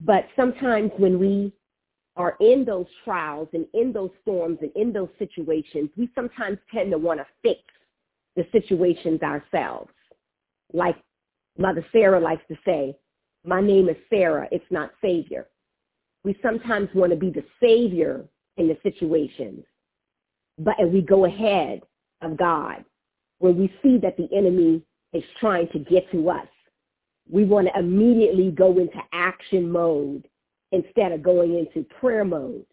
But sometimes when we are in those trials and in those storms and in those situations, we sometimes tend to want to fix the situations ourselves. Like Mother Sarah likes to say, my name is Sarah, it's not Savior. We sometimes want to be the Savior in the situations, but and we go ahead of God when we see that the enemy is trying to get to us. We want to immediately go into action mode instead of going into prayer mode.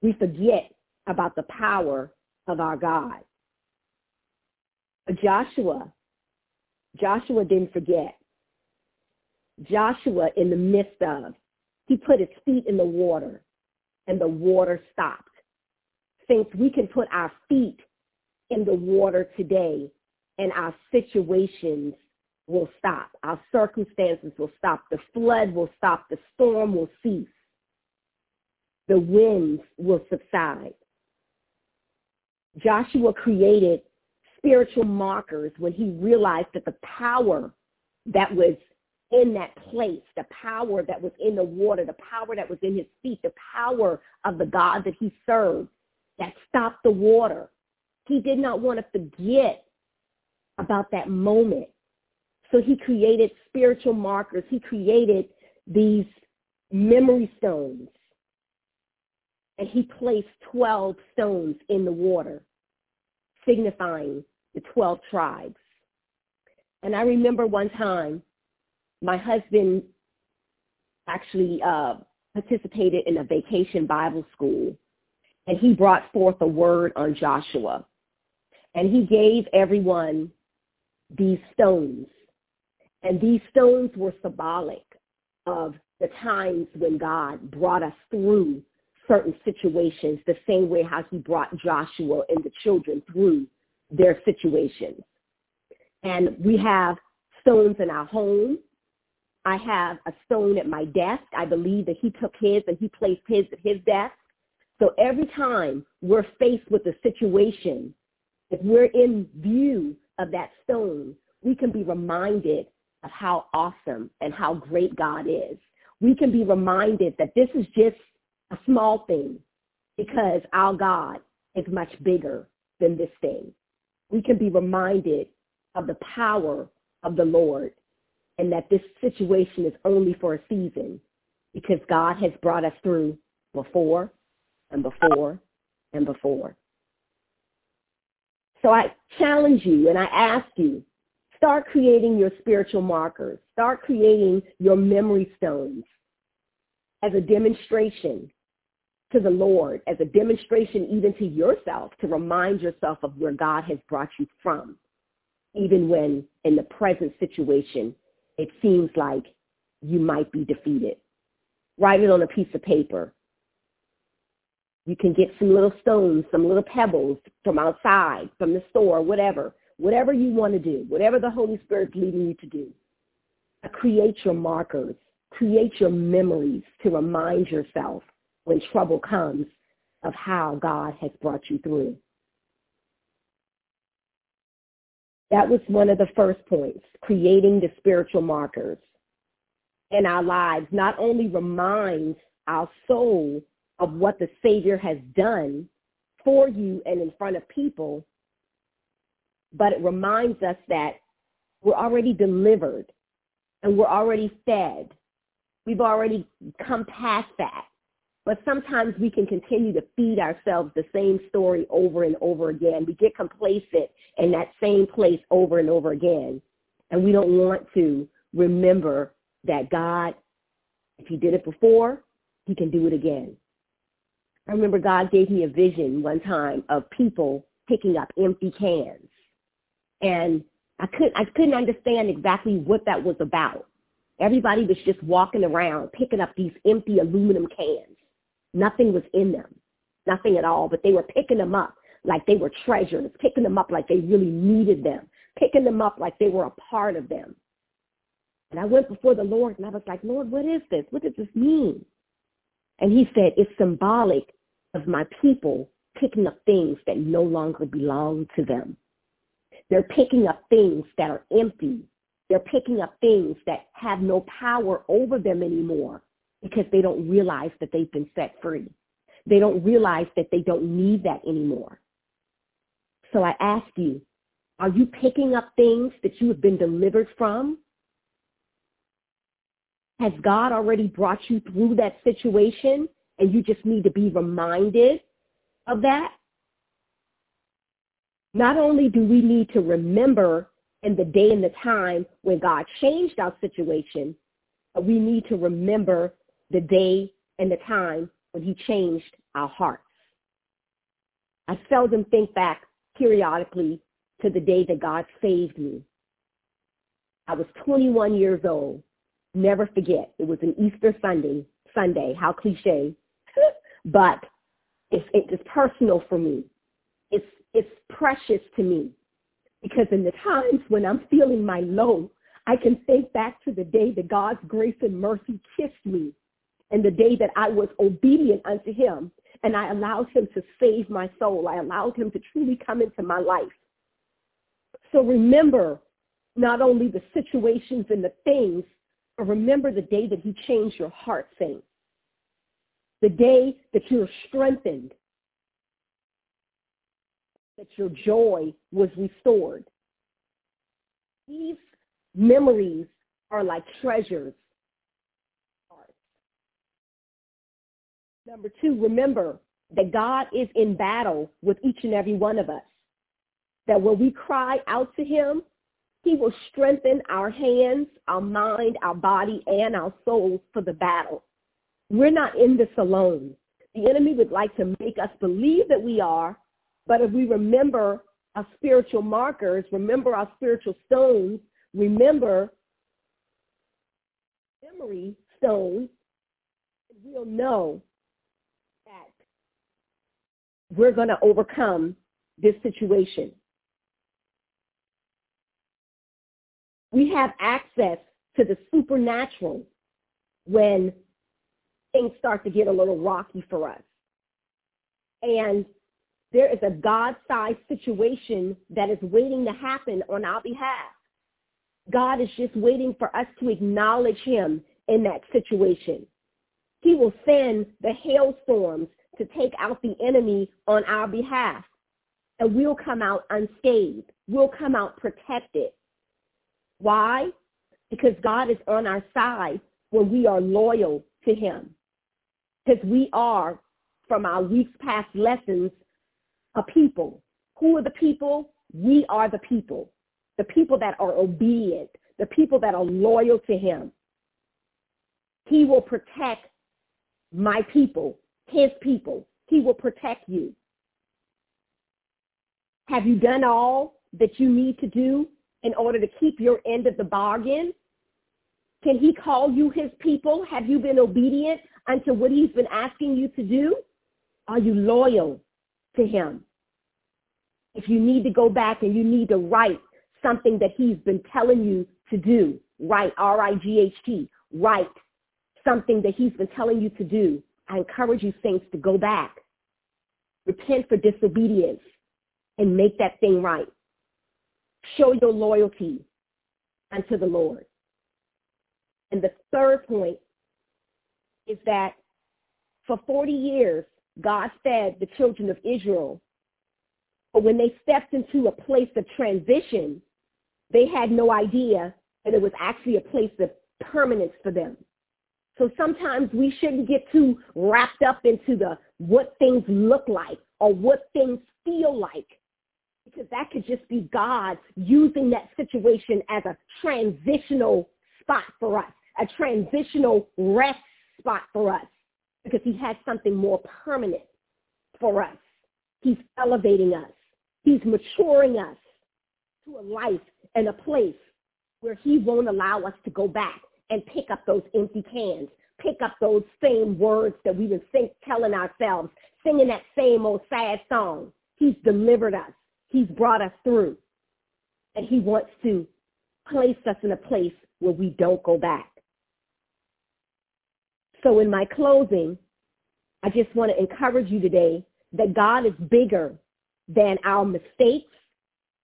We forget about the power of our God. Joshua, Joshua didn't forget. Joshua, in the midst of, he put his feet in the water and the water stopped. Saints, we can put our feet in the water today and our situations will stop. Our circumstances will stop. The flood will stop. The storm will cease. The winds will subside. Joshua created spiritual markers when he realized that the power that was in that place, the power that was in the water, the power that was in his feet, the power of the God that he served that stopped the water. He did not want to forget about that moment. So he created spiritual markers. He created these memory stones. And he placed 12 stones in the water, signifying the 12 tribes. And I remember one time my husband actually uh, participated in a vacation Bible school, and he brought forth a word on Joshua. And he gave everyone these stones. And these stones were symbolic of the times when God brought us through certain situations, the same way how he brought Joshua and the children through their situations. And we have stones in our home. I have a stone at my desk. I believe that he took his and he placed his at his desk. So every time we're faced with a situation, if we're in view of that stone, we can be reminded of how awesome and how great God is. We can be reminded that this is just a small thing because our God is much bigger than this thing. We can be reminded of the power of the Lord and that this situation is only for a season because God has brought us through before and before and before. So I challenge you and I ask you, start creating your spiritual markers. Start creating your memory stones as a demonstration to the Lord, as a demonstration even to yourself to remind yourself of where God has brought you from, even when in the present situation it seems like you might be defeated. Write it on a piece of paper. You can get some little stones, some little pebbles from outside, from the store, whatever. Whatever you want to do, whatever the Holy Spirit's leading you to do. Create your markers. Create your memories to remind yourself when trouble comes of how God has brought you through. That was one of the first points, creating the spiritual markers in our lives not only reminds our soul of what the Savior has done for you and in front of people, but it reminds us that we're already delivered and we're already fed. We've already come past that. But sometimes we can continue to feed ourselves the same story over and over again. We get complacent in that same place over and over again. And we don't want to remember that God, if he did it before, he can do it again. I remember God gave me a vision one time of people picking up empty cans. And I couldn't I couldn't understand exactly what that was about. Everybody was just walking around picking up these empty aluminum cans. Nothing was in them, nothing at all, but they were picking them up like they were treasures, picking them up like they really needed them, picking them up like they were a part of them. And I went before the Lord and I was like, Lord, what is this? What does this mean? And he said, it's symbolic of my people picking up things that no longer belong to them. They're picking up things that are empty. They're picking up things that have no power over them anymore because they don't realize that they've been set free. They don't realize that they don't need that anymore. So I ask you, are you picking up things that you have been delivered from? Has God already brought you through that situation and you just need to be reminded of that? Not only do we need to remember and the day and the time when God changed our situation, but we need to remember the day and the time when he changed our hearts. I seldom think back periodically to the day that God saved me. I was 21 years old. Never forget. It was an Easter Sunday. Sunday. How cliche, but it's it's personal for me. It's it's precious to me because in the times when I'm feeling my low, I can think back to the day that God's grace and mercy kissed me and the day that I was obedient unto him and I allowed him to save my soul. I allowed him to truly come into my life. So remember not only the situations and the things, but remember the day that he changed your heart, saints. The day that you're strengthened, that your joy was restored. These memories are like treasures. Number two, remember that God is in battle with each and every one of us. That when we cry out to him, he will strengthen our hands, our mind, our body, and our souls for the battle. We're not in this alone. The enemy would like to make us believe that we are, but if we remember our spiritual markers, remember our spiritual stones, remember memory stones, we'll know that we're going to overcome this situation. We have access to the supernatural when things start to get a little rocky for us. And there is a God-sized situation that is waiting to happen on our behalf. God is just waiting for us to acknowledge him in that situation. He will send the hailstorms to take out the enemy on our behalf. And we'll come out unscathed. We'll come out protected. Why? Because God is on our side when we are loyal to him. Because we are, from our week's past lessons, a people. Who are the people? We are the people. The people that are obedient, the people that are loyal to him. He will protect my people, his people. He will protect you. Have you done all that you need to do in order to keep your end of the bargain? Can he call you his people? Have you been obedient unto what he's been asking you to do? Are you loyal to him? If you need to go back and you need to write something that he's been telling you to do, write, R-I-G-H-T, write something that he's been telling you to do. I encourage you, saints, to go back, repent for disobedience, and make that thing right. Show your loyalty unto the Lord. And the third point is that for 40 years, God fed the children of Israel. But when they stepped into a place of transition, they had no idea that it was actually a place of permanence for them. So sometimes we shouldn't get too wrapped up into the what things look like or what things feel like because that could just be God using that situation as a transitional spot for us, a transitional rest spot for us because he has something more permanent for us. He's elevating us. He's maturing us to a life and a place where he won't allow us to go back and pick up those empty cans, pick up those same words that we've been sing, telling ourselves, singing that same old sad song. He's delivered us. He's brought us through. And he wants to place us in a place where we don't go back. So in my closing, I just want to encourage you today that God is bigger than our mistakes.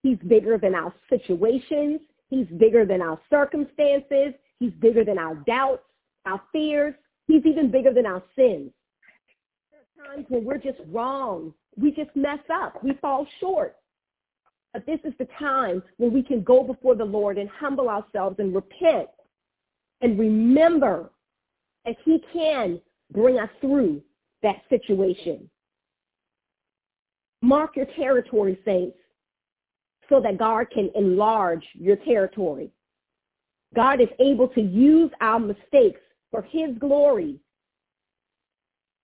He's bigger than our situations. He's bigger than our circumstances. He's bigger than our doubts, our fears. He's even bigger than our sins. There are times when we're just wrong. We just mess up. We fall short. But this is the time when we can go before the Lord and humble ourselves and repent and remember he can bring us through that situation. Mark your territory, saints. so that God can enlarge your territory. God is able to use our mistakes for his glory.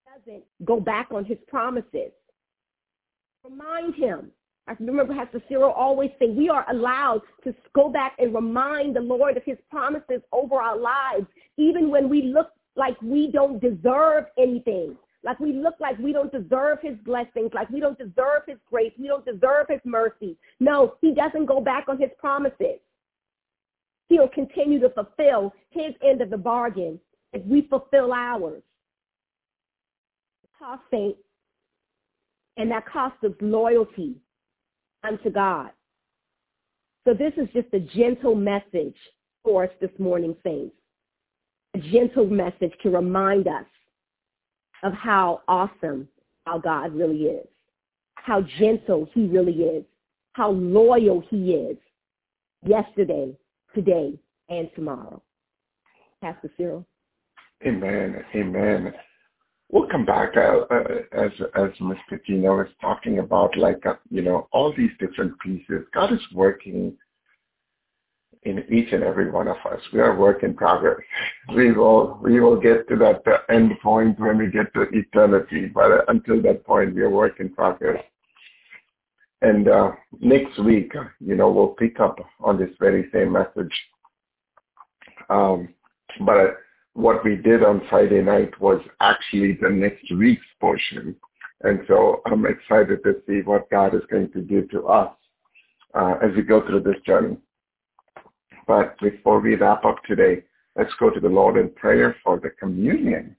He doesn't go back on his promises. Remind him. I remember Pastor Cyril always say we are allowed to go back and remind the Lord of his promises over our lives, even when we look like we don't deserve anything. Like we look like we don't deserve his blessings, like we don't deserve his grace, we don't deserve his mercy. No, he doesn't go back on his promises. He'll continue to fulfill his end of the bargain as we fulfill ours. It costs saints, and that costs us loyalty unto God. So this is just a gentle message for us this morning, saints. A gentle message to remind us of how awesome our God really is, how gentle he really is, how loyal he is yesterday, today, and tomorrow. Pastor Cyril. Amen. Amen. We'll come back uh, uh, as as Ms. Katina was talking about, like uh, you know, all these different pieces. God is working in each and every one of us. We are work in progress. We will we will get to that uh, end point when we get to eternity. But uh, until that point, we are work in progress. And uh, next week, you know, we'll pick up on this very same message. Um, but what we did on Friday night was actually the next week's portion. And so I'm excited to see what God is going to do to us uh, as we go through this journey. But before we wrap up today, let's go to the Lord in prayer for the communion